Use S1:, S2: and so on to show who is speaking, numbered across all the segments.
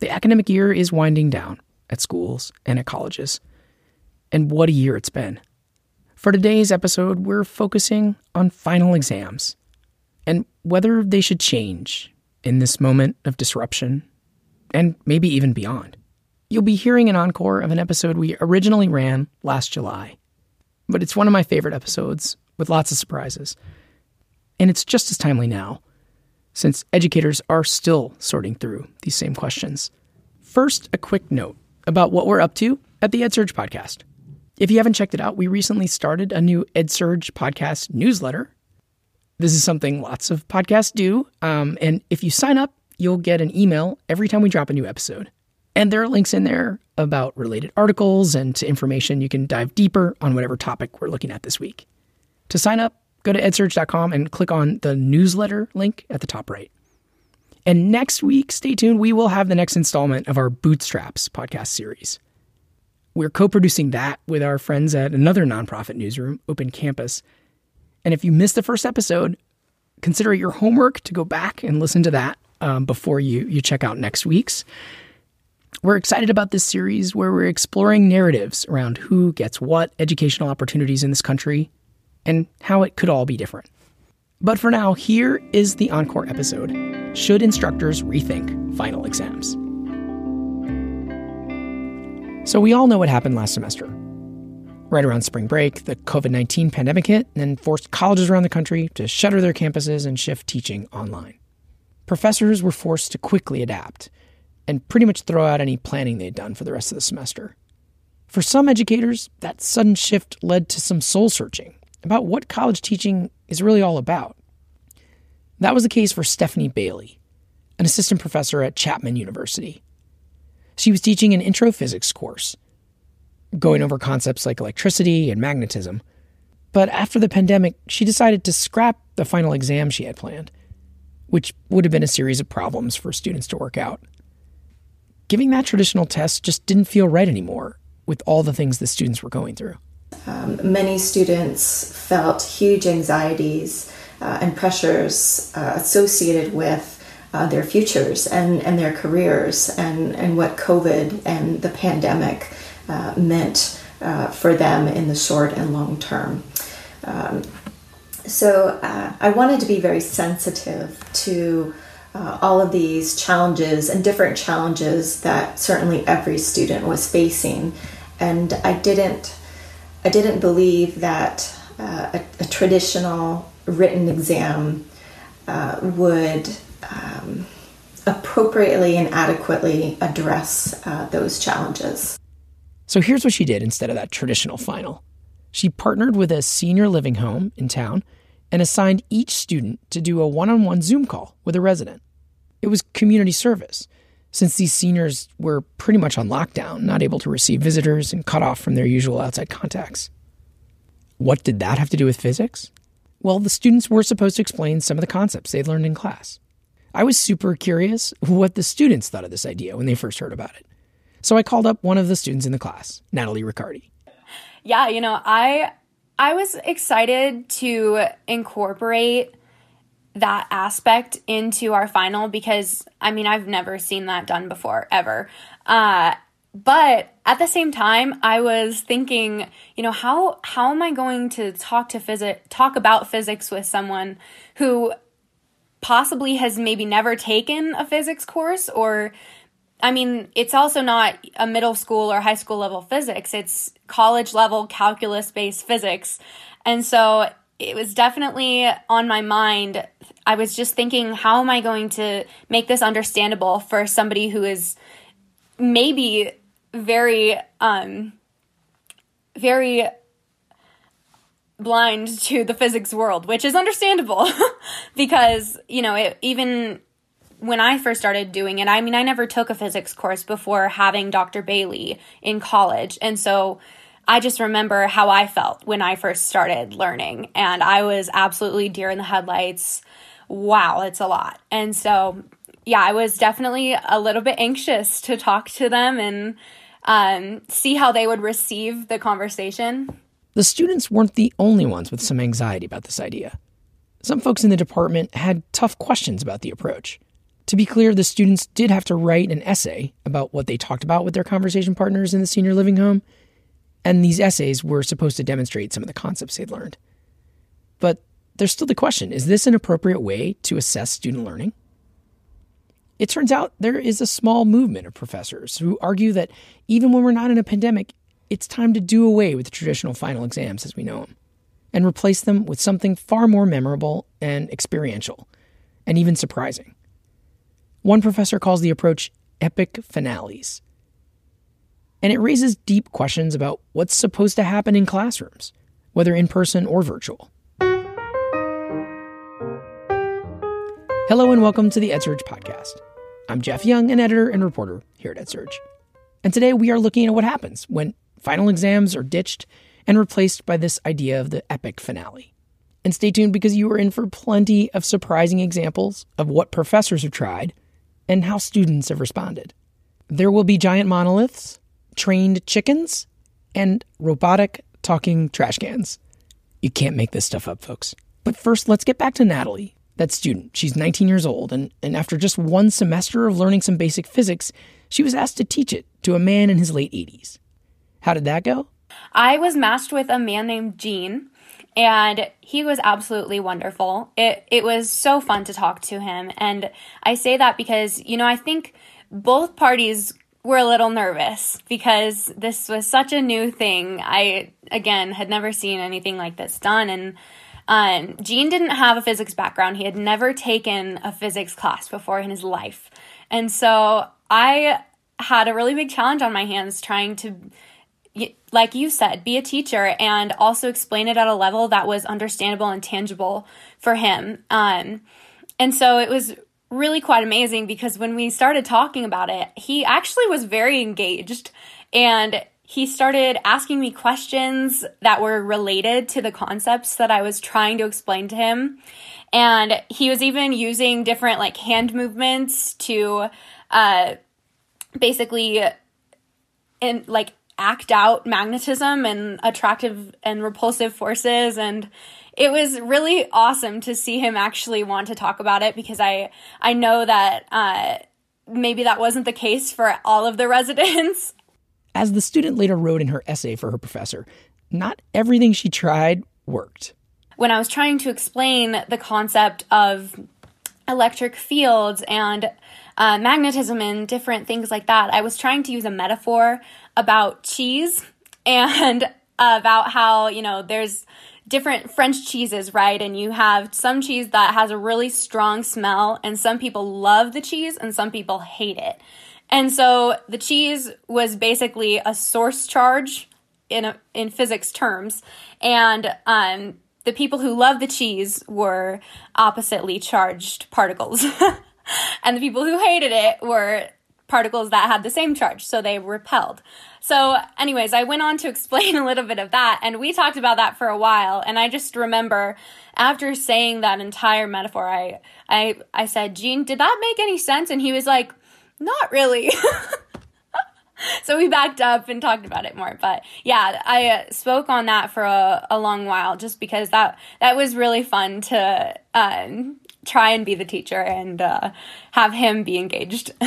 S1: The academic year is winding down at schools and at colleges. And what a year it's been. For today's episode, we're focusing on final exams and whether they should change in this moment of disruption and maybe even beyond. You'll be hearing an encore of an episode we originally ran last July, but it's one of my favorite episodes with lots of surprises. And it's just as timely now, since educators are still sorting through these same questions. First, a quick note about what we're up to at the EdSurge podcast. If you haven't checked it out, we recently started a new EdSurge podcast newsletter. This is something lots of podcasts do. Um, and if you sign up, you'll get an email every time we drop a new episode. And there are links in there about related articles and to information you can dive deeper on whatever topic we're looking at this week. To sign up, go to edsurge.com and click on the newsletter link at the top right. And next week, stay tuned, we will have the next installment of our Bootstraps podcast series. We're co producing that with our friends at another nonprofit newsroom, Open Campus. And if you missed the first episode, consider it your homework to go back and listen to that um, before you, you check out next week's. We're excited about this series where we're exploring narratives around who gets what educational opportunities in this country and how it could all be different. But for now, here is the encore episode Should Instructors Rethink Final Exams? So, we all know what happened last semester. Right around spring break, the COVID 19 pandemic hit and then forced colleges around the country to shutter their campuses and shift teaching online. Professors were forced to quickly adapt and pretty much throw out any planning they'd done for the rest of the semester. For some educators, that sudden shift led to some soul searching about what college teaching is really all about. That was the case for Stephanie Bailey, an assistant professor at Chapman University. She was teaching an intro physics course, going over concepts like electricity and magnetism. But after the pandemic, she decided to scrap the final exam she had planned, which would have been a series of problems for students to work out. Giving that traditional test just didn't feel right anymore with all the things the students were going through.
S2: Um, many students felt huge anxieties uh, and pressures uh, associated with uh, their futures and, and their careers and, and what COVID and the pandemic uh, meant uh, for them in the short and long term. Um, so uh, I wanted to be very sensitive to all of these challenges and different challenges that certainly every student was facing, and I didn't I didn't believe that uh, a, a, traditional written exam would um, appropriately and adequately address uh, those challenges.
S1: So here's what she did instead of that traditional final. She partnered with a senior living home in town and assigned each student to do a one on one Zoom call with a resident. It was community service, since these seniors were pretty much on lockdown, not able to receive visitors and cut off from their usual outside contacts. What did that have to do with physics? Well, the students were supposed to explain some of the concepts they'd learned in class. I was super curious what the students thought of this idea when they first heard about it. So I called up one of the students in the class, Natalie Riccardi.
S3: Yeah, you know, I I was excited to incorporate that aspect into our final because I mean, I've never seen that done before ever. Uh but at the same time i was thinking you know how how am i going to talk to physics talk about physics with someone who possibly has maybe never taken a physics course or I mean, it's also not a middle school or high school level physics, it's college level calculus based physics. And so it was definitely on my mind. I was just thinking, how am I going to make this understandable for somebody who is maybe very, um, very blind to the physics world, which is understandable because, you know, it, even when I first started doing it, I mean, I never took a physics course before having Dr. Bailey in college. And so I just remember how I felt when I first started learning. And I was absolutely deer in the headlights. Wow, it's a lot. And so, yeah, I was definitely a little bit anxious to talk to them and um, see how they would receive the conversation.
S1: The students weren't the only ones with some anxiety about this idea. Some folks in the department had tough questions about the approach. To be clear, the students did have to write an essay about what they talked about with their conversation partners in the senior living home, and these essays were supposed to demonstrate some of the concepts they'd learned. But there's still the question is this an appropriate way to assess student learning? It turns out there is a small movement of professors who argue that even when we're not in a pandemic, it's time to do away with traditional final exams as we know them and replace them with something far more memorable and experiential, and even surprising. One professor calls the approach epic finales. And it raises deep questions about what's supposed to happen in classrooms, whether in person or virtual. Hello and welcome to the EdSurge podcast. I'm Jeff Young, an editor and reporter here at EdSurge. And today we are looking at what happens when final exams are ditched and replaced by this idea of the epic finale. And stay tuned because you are in for plenty of surprising examples of what professors have tried and how students have responded. There will be giant monoliths, trained chickens, and robotic talking trash cans. You can't make this stuff up, folks. But first, let's get back to Natalie, that student. She's 19 years old, and, and after just one semester of learning some basic physics, she was asked to teach it to a man in his late 80s. How did that go?
S3: I was matched with a man named Gene and he was absolutely wonderful. It it was so fun to talk to him and I say that because you know I think both parties were a little nervous because this was such a new thing. I again had never seen anything like this done and um, Gene didn't have a physics background. He had never taken a physics class before in his life. And so I had a really big challenge on my hands trying to like you said, be a teacher and also explain it at a level that was understandable and tangible for him. Um, and so it was really quite amazing because when we started talking about it, he actually was very engaged and he started asking me questions that were related to the concepts that I was trying to explain to him. And he was even using different like hand movements to uh, basically in like act out magnetism and attractive and repulsive forces and it was really awesome to see him actually want to talk about it because I I know that uh, maybe that wasn't the case for all of the residents.
S1: As the student later wrote in her essay for her professor, not everything she tried worked.
S3: When I was trying to explain the concept of electric fields and uh, magnetism and different things like that, I was trying to use a metaphor about cheese and about how, you know, there's different French cheeses, right? And you have some cheese that has a really strong smell, and some people love the cheese and some people hate it. And so the cheese was basically a source charge in a, in physics terms, and um, the people who love the cheese were oppositely charged particles, and the people who hated it were particles that had the same charge, so they repelled. So, anyways, I went on to explain a little bit of that, and we talked about that for a while. And I just remember after saying that entire metaphor, I I I said, "Gene, did that make any sense?" And he was like, "Not really." so we backed up and talked about it more. But yeah, I uh, spoke on that for a, a, long while, just because that that was really fun to um, try and be the teacher and uh, have him be engaged.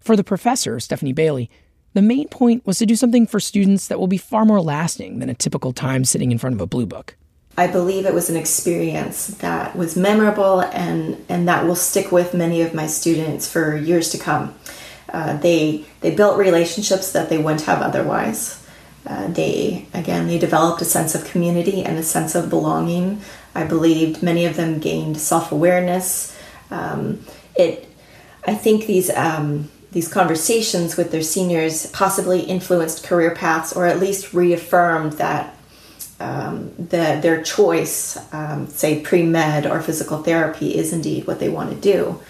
S1: For the professor, Stephanie Bailey, the main point was to do something for students that will be far more lasting than a typical time sitting in front of a blue book.
S2: I believe it was an experience that was memorable and, and that will stick with many of my students for years to come. Uh, they they built relationships that they wouldn't have otherwise. Uh, they again they developed a sense of community and a sense of belonging. I believed many of them gained self awareness. Um, it I think these um, these conversations with their seniors possibly influenced career paths or at least reaffirmed that um, the, their choice, um, say pre med or physical therapy, is indeed what they want to do.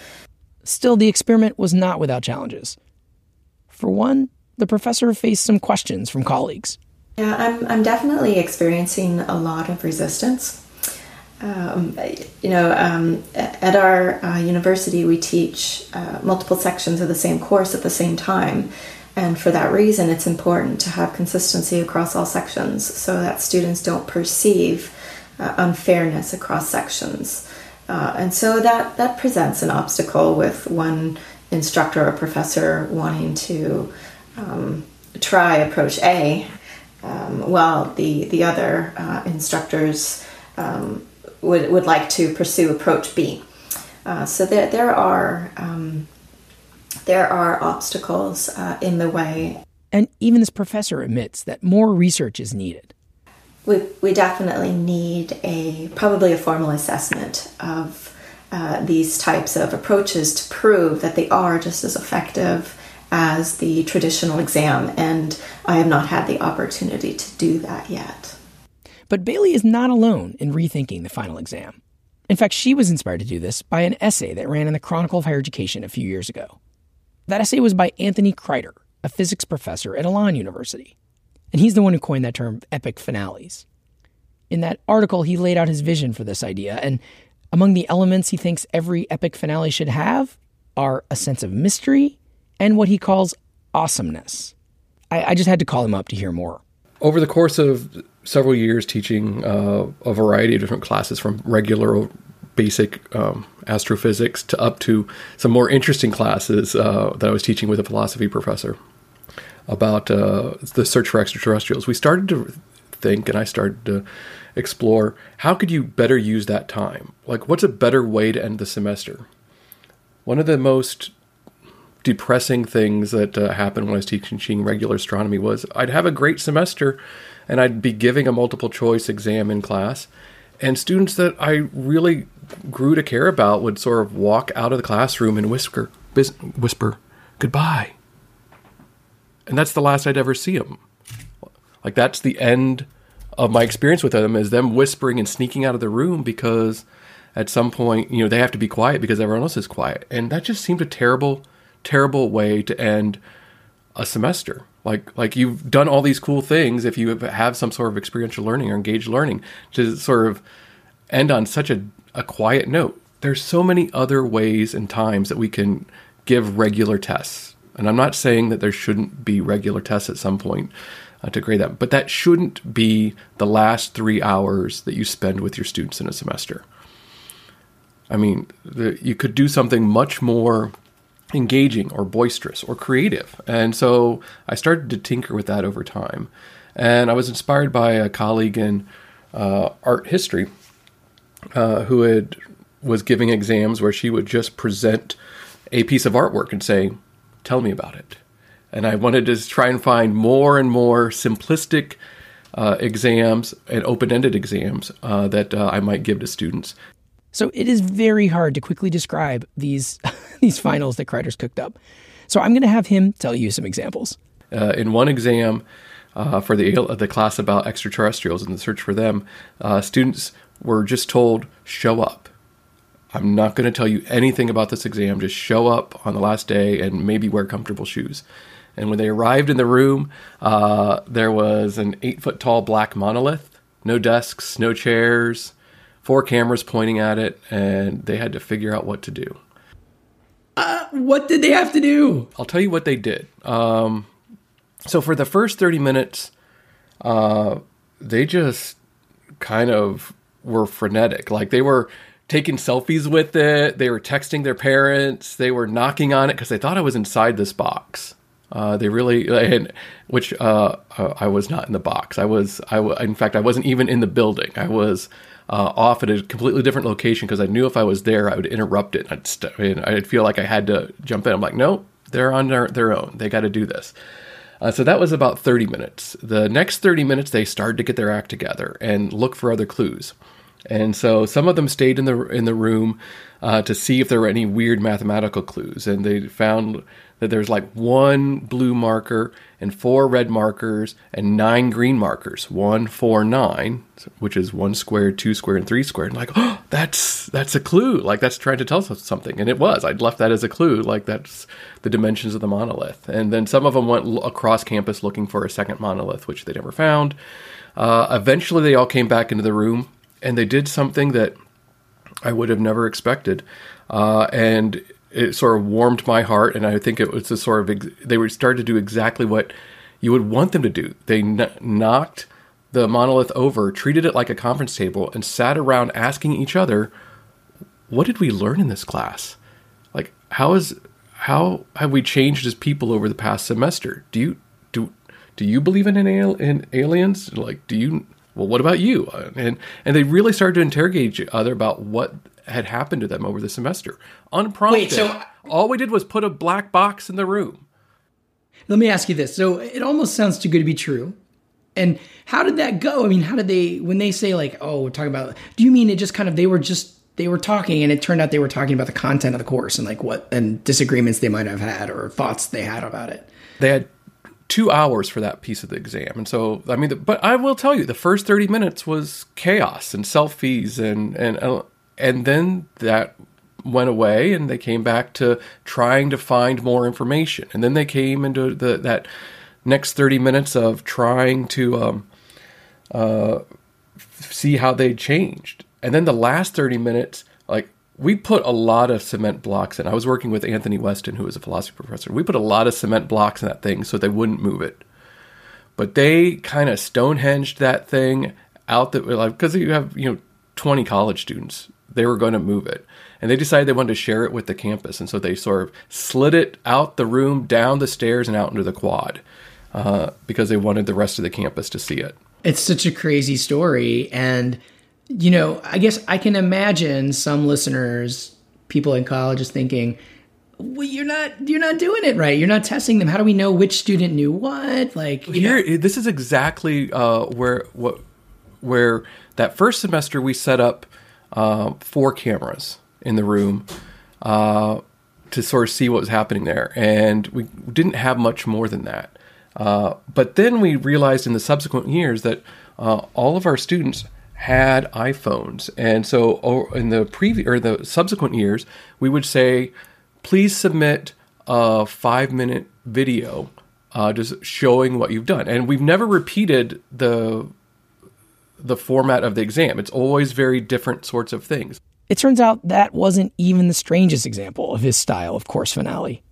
S1: Still, the experiment was not without challenges. For one, the professor faced some questions from colleagues.
S2: Yeah, I'm, I'm definitely experiencing a lot of resistance. Um, you know, um, at our uh, university, we teach uh, multiple sections of the same course at the same time. And for that reason, it's important to have consistency across all sections so that students don't perceive uh, unfairness across sections. Uh, and so that, that presents an obstacle with one instructor or professor wanting to um, try approach A, um, while the, the other uh, instructors um, would, would like to pursue approach B. Uh, so there, there are um, there are obstacles uh, in the way.
S1: And even this professor admits that more research is needed.
S2: We, we definitely need a probably a formal assessment of uh, these types of approaches to prove that they are just as effective as the traditional exam, and I have not had the opportunity to do that yet.
S1: But Bailey is not alone in rethinking the final exam. In fact, she was inspired to do this by an essay that ran in the Chronicle of Higher Education a few years ago. That essay was by Anthony Crider, a physics professor at Elon University. And he's the one who coined that term epic finales. In that article, he laid out his vision for this idea, and among the elements he thinks every epic finale should have are a sense of mystery and what he calls awesomeness. I, I just had to call him up to hear more.
S4: Over the course of several years teaching uh, a variety of different classes from regular basic um, astrophysics to up to some more interesting classes uh, that I was teaching with a philosophy professor about uh, the search for extraterrestrials. We started to think, and I started to explore how could you better use that time? Like, what's a better way to end the semester? One of the most depressing things that uh, happened when I was teaching regular astronomy was I'd have a great semester and I'd be giving a multiple choice exam in class. And students that I really grew to care about would sort of walk out of the classroom and whisper, whisper, goodbye. And that's the last I'd ever see them. Like that's the end of my experience with them is them whispering and sneaking out of the room because at some point, you know, they have to be quiet because everyone else is quiet. And that just seemed a terrible, terrible way to end a semester. Like like you've done all these cool things if you have some sort of experiential learning or engaged learning to sort of end on such a, a quiet note. There's so many other ways and times that we can give regular tests. And I'm not saying that there shouldn't be regular tests at some point uh, to grade them, but that shouldn't be the last three hours that you spend with your students in a semester. I mean, the, you could do something much more engaging or boisterous or creative. And so I started to tinker with that over time. And I was inspired by a colleague in uh, art history uh, who had was giving exams where she would just present a piece of artwork and say, "Tell me about it." And I wanted to try and find more and more simplistic uh, exams and open-ended exams uh, that uh, I might give to students.
S1: So it is very hard to quickly describe these these finals that Crider's cooked up. So I'm going to have him tell you some examples.
S4: Uh, in one exam uh, for the the class about extraterrestrials and the search for them, uh, students were just told show up. I'm not going to tell you anything about this exam. Just show up on the last day and maybe wear comfortable shoes. And when they arrived in the room, uh, there was an eight foot tall black monolith, no desks, no chairs, four cameras pointing at it, and they had to figure out what to do.
S1: Uh, what did they have to do?
S4: I'll tell you what they did. Um, so for the first 30 minutes, uh, they just kind of were frenetic. Like they were taking selfies with it, they were texting their parents, they were knocking on it because they thought I was inside this box. Uh, they really, and, which uh, uh I was not in the box. I was, I in fact, I wasn't even in the building. I was uh, off at a completely different location because I knew if I was there, I would interrupt it. I'd, st- I'd feel like I had to jump in. I'm like, no, they're on their, their own. They got to do this. Uh, so that was about 30 minutes. The next 30 minutes, they started to get their act together and look for other clues. And so some of them stayed in the in the room uh, to see if there were any weird mathematical clues, and they found that there's like one blue marker and four red markers and nine green markers. One, four, nine, which is one squared, two squared, and three squared. And like, oh, that's that's a clue. Like that's trying to tell us something, and it was. I'd left that as a clue. Like that's the dimensions of the monolith. And then some of them went across campus looking for a second monolith, which they never found. Uh, eventually, they all came back into the room, and they did something that I would have never expected. Uh, and it sort of warmed my heart, and I think it was a sort of ex- they were started to do exactly what you would want them to do. They knocked the monolith over, treated it like a conference table, and sat around asking each other, what did we learn in this class? Like, how is how have we changed as people over the past semester? Do you do do you believe in al- in aliens? Like, do you? Well, what about you? And and they really started to interrogate each other about what had happened to them over the semester, unprompted. Wait, so all we did was put a black box in the room.
S1: Let me ask you this. So it almost sounds too good to be true. And how did that go? I mean, how did they when they say like, "Oh, we're talking about," do you mean it just kind of they were just they were talking and it turned out they were talking about the content of the course and like what and disagreements they might have had or thoughts they had about it.
S4: They had two hours for that piece of the exam, and so I mean, but I will tell you, the first thirty minutes was chaos and selfies and and uh, and then that went away and they came back to trying to find more information, and then they came into the that next thirty minutes of trying to um, uh, see how they changed and then the last 30 minutes, like we put a lot of cement blocks in. I was working with Anthony Weston, who was a philosophy professor. We put a lot of cement blocks in that thing so they wouldn't move it. But they kind of stonehenged that thing out that like because you have you know 20 college students, they were going to move it, and they decided they wanted to share it with the campus, and so they sort of slid it out the room, down the stairs, and out into the quad uh, because they wanted the rest of the campus to see it.
S1: It's such a crazy story, and you know, I guess I can imagine some listeners, people in college, is thinking, well, you're not you're not doing it right. You're not testing them. How do we know which student knew what? Like
S4: here, know. this is exactly uh, where what where that first semester we set up uh, four cameras in the room uh, to sort of see what was happening there, and we didn't have much more than that. Uh, but then we realized in the subsequent years that uh, all of our students had iPhones, and so in the previous or the subsequent years, we would say, please submit a five minute video uh, just showing what you've done. And we've never repeated the the format of the exam. It's always very different sorts of things.
S1: It turns out that wasn't even the strangest example of his style of course finale.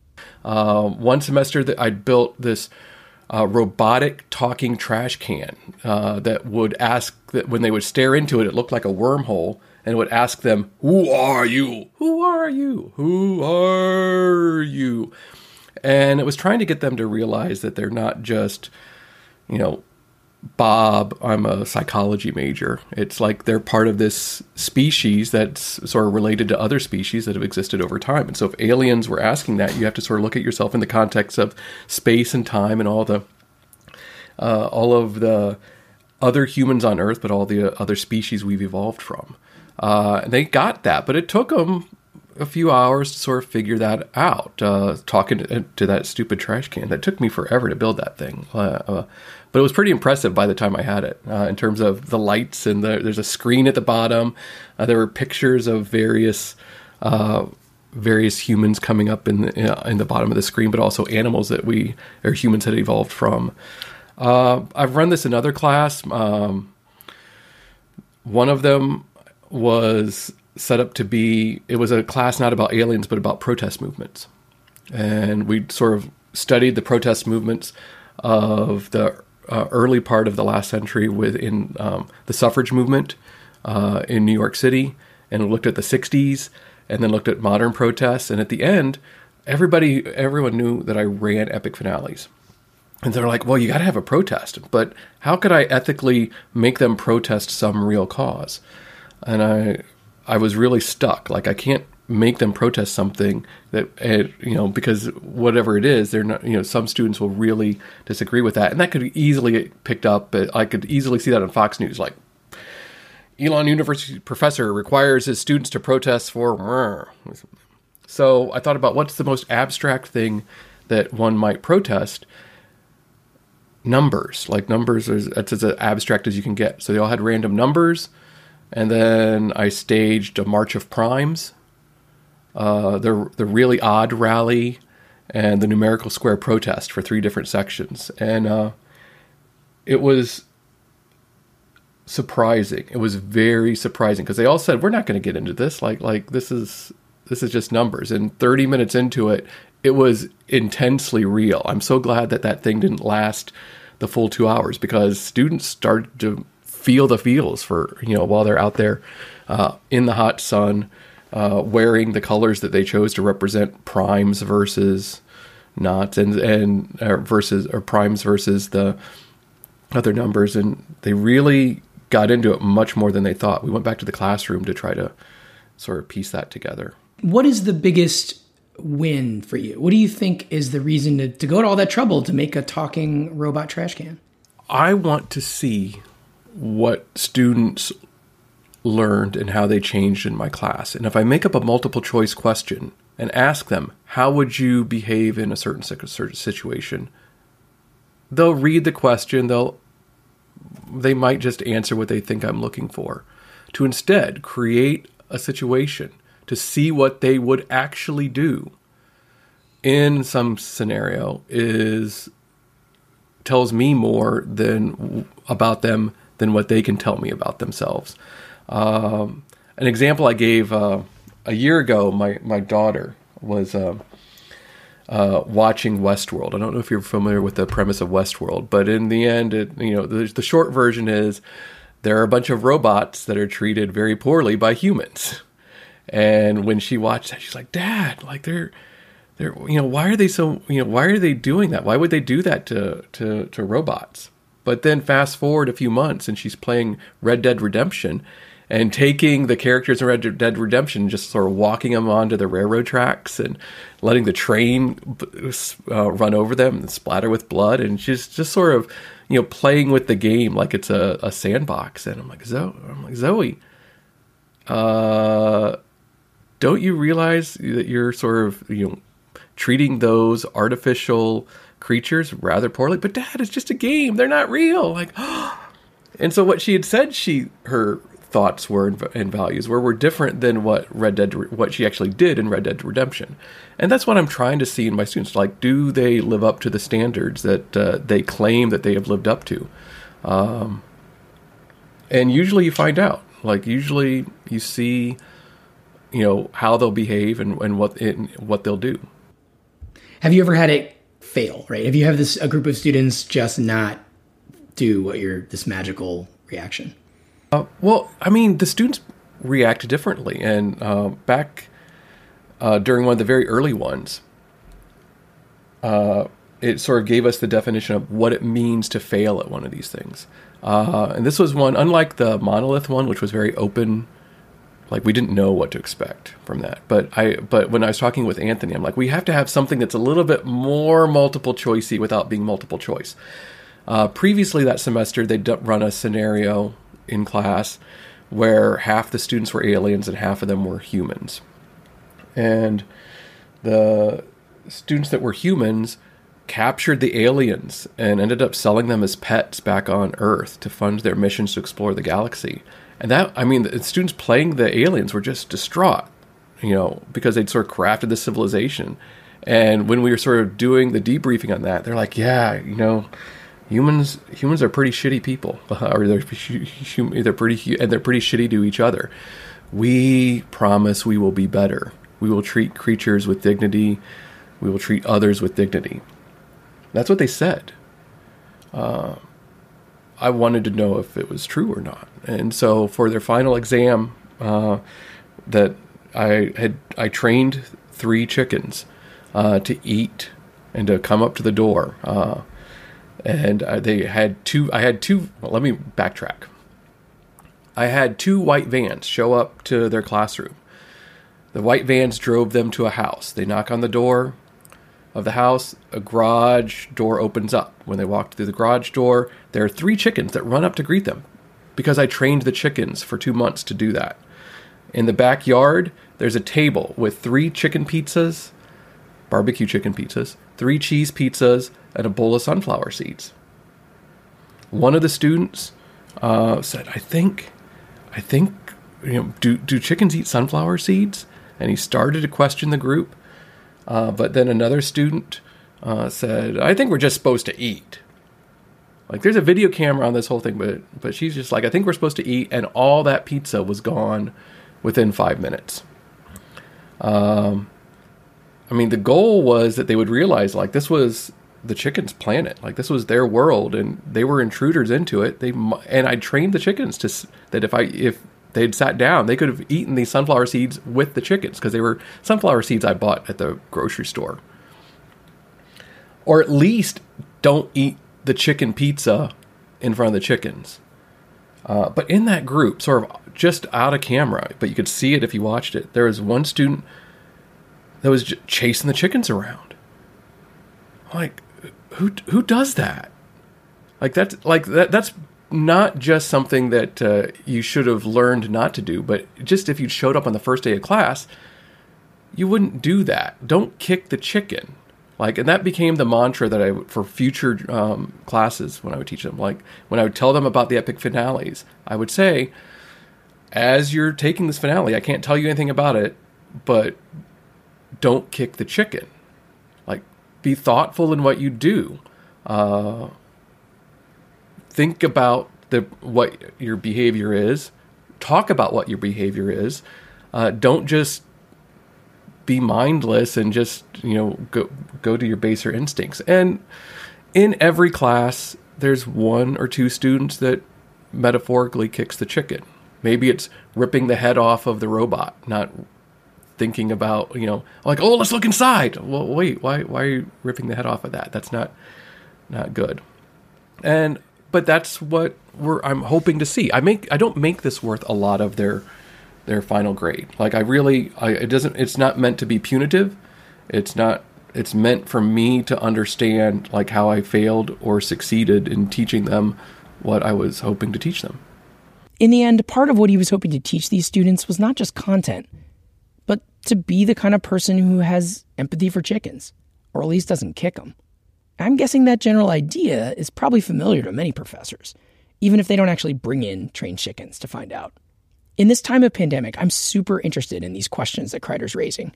S4: Uh, one semester that I built this uh, robotic talking trash can uh, that would ask that when they would stare into it, it looked like a wormhole and would ask them, Who are you? Who are you? Who are you? And it was trying to get them to realize that they're not just, you know, Bob, I'm a psychology major. It's like they're part of this species that's sort of related to other species that have existed over time. And so if aliens were asking that, you have to sort of look at yourself in the context of space and time and all the uh, all of the other humans on Earth, but all the other species we've evolved from. Uh, they got that, but it took them a few hours to sort of figure that out. Uh, talking to, to, that stupid trash can that took me forever to build that thing. Uh, uh but it was pretty impressive by the time I had it uh, in terms of the lights and the, there's a screen at the bottom. Uh, there were pictures of various uh, various humans coming up in the, in the bottom of the screen, but also animals that we or humans had evolved from. Uh, I've run this in other class. Um, one of them was set up to be it was a class not about aliens but about protest movements and we sort of studied the protest movements of the uh, early part of the last century within um, the suffrage movement uh, in New York City, and looked at the '60s, and then looked at modern protests. And at the end, everybody, everyone knew that I ran epic finales. And they're like, well, you got to have a protest, but how could I ethically make them protest some real cause? And I, I was really stuck. Like, I can't make them protest something that eh, you know because whatever it is they're not you know some students will really disagree with that. And that could easily get picked up i could easily see that on fox news like elon university professor requires his students to protest for so i thought about what's the most abstract thing that one might protest? Numbers like numbers is that's as abstract as you can get. So they all had random numbers and then i staged a march of primes uh, the the really odd rally, and the numerical square protest for three different sections, and uh, it was surprising. It was very surprising because they all said we're not going to get into this. Like like this is this is just numbers. And 30 minutes into it, it was intensely real. I'm so glad that that thing didn't last the full two hours because students started to feel the feels for you know while they're out there uh, in the hot sun uh, wearing the colors that they chose to represent primes versus not, and and uh, versus or primes versus the other numbers, and they really got into it much more than they thought. We went back to the classroom to try to sort of piece that together.
S1: What is the biggest win for you? What do you think is the reason to, to go to all that trouble to make a talking robot trash can?
S4: I want to see what students learned and how they changed in my class. And if I make up a multiple choice question and ask them, how would you behave in a certain situation? They'll read the question, they'll they might just answer what they think I'm looking for. To instead create a situation to see what they would actually do in some scenario is tells me more than about them than what they can tell me about themselves. Um, an example I gave uh, a year ago, my my daughter was uh, uh, watching Westworld. I don't know if you're familiar with the premise of Westworld, but in the end, it, you know, the, the short version is there are a bunch of robots that are treated very poorly by humans. And when she watched that, she's like, "Dad, like they're." They're, you know, why are they so, you know, why are they doing that? Why would they do that to, to, to robots? But then fast forward a few months and she's playing Red Dead Redemption and taking the characters in Red Dead Redemption, just sort of walking them onto the railroad tracks and letting the train uh, run over them and splatter with blood, and just just sort of you know playing with the game like it's a, a sandbox. And I'm like Zoe, I'm like Zoe, uh, don't you realize that you're sort of you know treating those artificial creatures rather poorly? But Dad, it's just a game; they're not real. Like. And so what she had said she her thoughts were and values were were different than what Red Dead what she actually did in Red Dead Redemption, and that's what I'm trying to see in my students. Like, do they live up to the standards that uh, they claim that they have lived up to? Um, and usually you find out. Like, usually you see, you know, how they'll behave and, and what it, what they'll do.
S1: Have you ever had it fail? Right? If you have this a group of students just not do what you're this magical reaction?
S4: Uh, well, I mean, the students react differently, and uh, back uh, during one of the very early ones, uh, it sort of gave us the definition of what it means to fail at one of these things. Uh, and this was one, unlike the monolith one, which was very open. Like we didn't know what to expect from that, but I. But when I was talking with Anthony, I'm like, we have to have something that's a little bit more multiple choicey without being multiple choice. Uh, previously that semester, they'd run a scenario in class where half the students were aliens and half of them were humans. And the students that were humans captured the aliens and ended up selling them as pets back on Earth to fund their missions to explore the galaxy. And that, I mean, the students playing the aliens were just distraught, you know, because they'd sort of crafted the civilization. And when we were sort of doing the debriefing on that, they're like, yeah, you know, humans humans are pretty shitty people, or they're they're pretty and they're pretty shitty to each other. We promise we will be better. We will treat creatures with dignity. We will treat others with dignity. That's what they said. Uh, I wanted to know if it was true or not, and so for their final exam, uh, that I had I trained three chickens uh, to eat and to come up to the door. And uh, they had two. I had two. Well, let me backtrack. I had two white vans show up to their classroom. The white vans drove them to a house. They knock on the door of the house. A garage door opens up. When they walk through the garage door, there are three chickens that run up to greet them because I trained the chickens for two months to do that. In the backyard, there's a table with three chicken pizzas, barbecue chicken pizzas, three cheese pizzas, and a bowl of sunflower seeds. One of the students uh, said, "I think, I think, you know, do do chickens eat sunflower seeds?" And he started to question the group. Uh, but then another student uh, said, "I think we're just supposed to eat." Like there's a video camera on this whole thing, but but she's just like, "I think we're supposed to eat," and all that pizza was gone within five minutes. Um, I mean, the goal was that they would realize like this was the chickens' planet, like this was their world, and they were intruders into it. They and I trained the chickens to that if I if they'd sat down. They could have eaten these sunflower seeds with the chickens because they were sunflower seeds I bought at the grocery store. Or at least don't eat the chicken pizza in front of the chickens. Uh, but in that group, sort of just out of camera, but you could see it if you watched it, there was one student that was just chasing the chickens around. Like, who who does that? Like that's like that that's not just something that uh, you should have learned not to do, but just if you showed up on the first day of class, you wouldn't do that. Don't kick the chicken. Like, and that became the mantra that I for future um, classes when I would teach them. Like, when I would tell them about the epic finales, I would say, as you're taking this finale, I can't tell you anything about it, but don't kick the chicken. Like, be thoughtful in what you do. Uh, think about the what your behavior is. Talk about what your behavior is. Uh, don't just be mindless and just you know go go to your baser instincts. And in every class, there's one or two students that metaphorically kicks the chicken. Maybe it's ripping the head off of the robot, not thinking about you know like oh let's look inside. Well, wait, why why are you ripping the head off of that? That's not not good. And but that's what we're I'm hoping to see. I make I don't make this worth a lot of their their final grade. Like I really I it doesn't it's not meant to be punitive. It's not it's meant for me to understand like how I failed or succeeded in teaching them what I was hoping to teach them.
S1: In the end, part of what he was hoping to teach these students was not just content, but to be the kind of person who has empathy for chickens, or at least doesn't kick them. I'm guessing that general idea is probably familiar to many professors, even if they don't actually bring in trained chickens to find out. In this time of pandemic, I'm super interested in these questions that Crider's raising.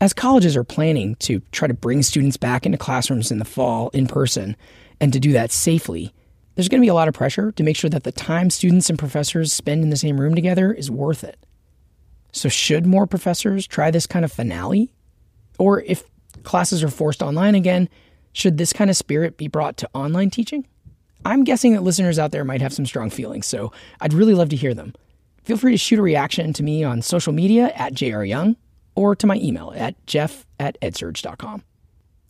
S1: As colleges are planning to try to bring students back into classrooms in the fall in person and to do that safely, there's going to be a lot of pressure to make sure that the time students and professors spend in the same room together is worth it. So, should more professors try this kind of finale? Or if classes are forced online again, should this kind of spirit be brought to online teaching? I'm guessing that listeners out there might have some strong feelings, so I'd really love to hear them. Feel free to shoot a reaction to me on social media at jryoung or to my email at jeff at edsurge.com.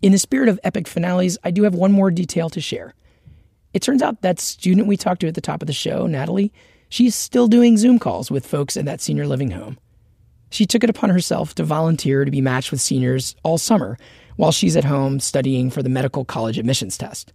S1: In the spirit of epic finales, I do have one more detail to share. It turns out that student we talked to at the top of the show, Natalie, she's still doing Zoom calls with folks in that senior living home. She took it upon herself to volunteer to be matched with seniors all summer while she's at home studying for the medical college admissions test.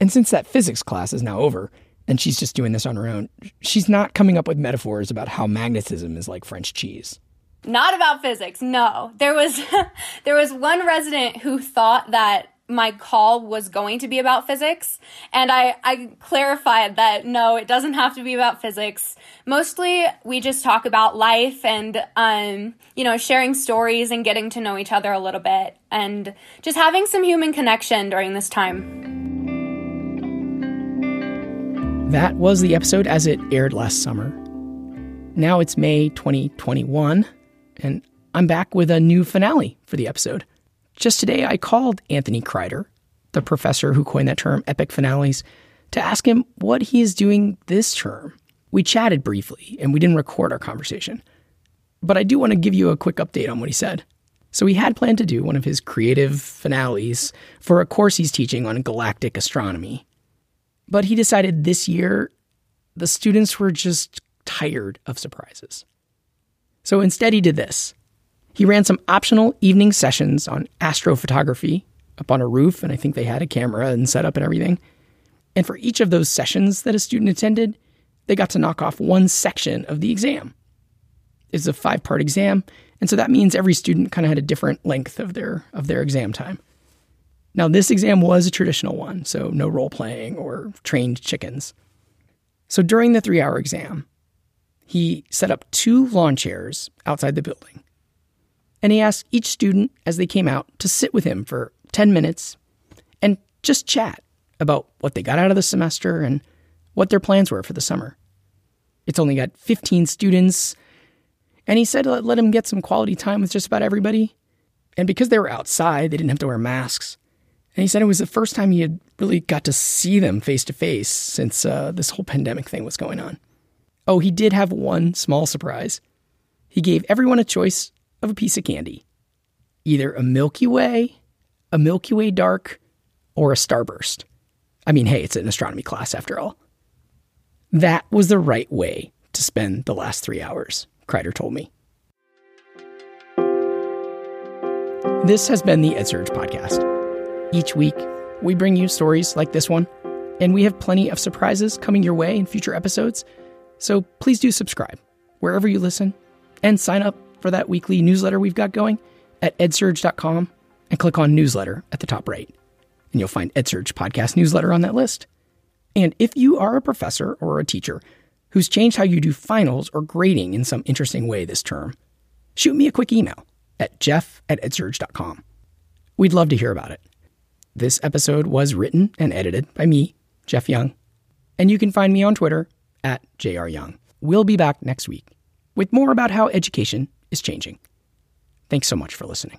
S1: And since that physics class is now over, and she's just doing this on her own, she's not coming up with metaphors about how magnetism is like French cheese.
S3: Not about physics, no. There was there was one resident who thought that my call was going to be about physics and I, I clarified that no it doesn't have to be about physics. Mostly we just talk about life and um, you know sharing stories and getting to know each other a little bit and just having some human connection during this time.
S1: That was the episode as it aired last summer. Now it's may 2021 and i'm back with a new finale for the episode just today, I called Anthony Crider, the professor who coined that term, epic finales, to ask him what he is doing this term. We chatted briefly and we didn't record our conversation. But I do want to give you a quick update on what he said. So, he had planned to do one of his creative finales for a course he's teaching on galactic astronomy. But he decided this year the students were just tired of surprises. So instead, he did this. He ran some optional evening sessions on astrophotography up on a roof, and I think they had a camera and setup and everything. And for each of those sessions that a student attended, they got to knock off one section of the exam. It's a five part exam, and so that means every student kind of had a different length of their of their exam time. Now, this exam was a traditional one, so no role playing or trained chickens. So during the three hour exam, he set up two lawn chairs outside the building and he asked each student as they came out to sit with him for 10 minutes and just chat about what they got out of the semester and what their plans were for the summer. It's only got 15 students, and he said let, him get some quality time with just about everybody. And because they were outside, they didn't have to wear masks. And he said it was the first time he had really got to see them face to face since uh, this whole pandemic thing was going on. Oh, he did have one small surprise. He gave everyone a choice of a piece of candy either a Milky Way, a Milky Way Dark, or a Starburst. I mean, hey, it's an astronomy class after all. That was the right way to spend the last three hours, Crider told me. This has been the EdSurge podcast. Each week, we bring you stories like this one, and we have plenty of surprises coming your way in future episodes. So please do subscribe wherever you listen and sign up for that weekly newsletter we've got going at edsurge.com and click on newsletter at the top right. And you'll find EdSurge podcast newsletter on that list. And if you are a professor or a teacher who's changed how you do finals or grading in some interesting way this term, shoot me a quick email at jeff at edsurge.com. We'd love to hear about it. This episode was written and edited by me, Jeff Young, and you can find me on Twitter at jryoung. We'll be back next week with more about how education is changing. Thanks so much for listening.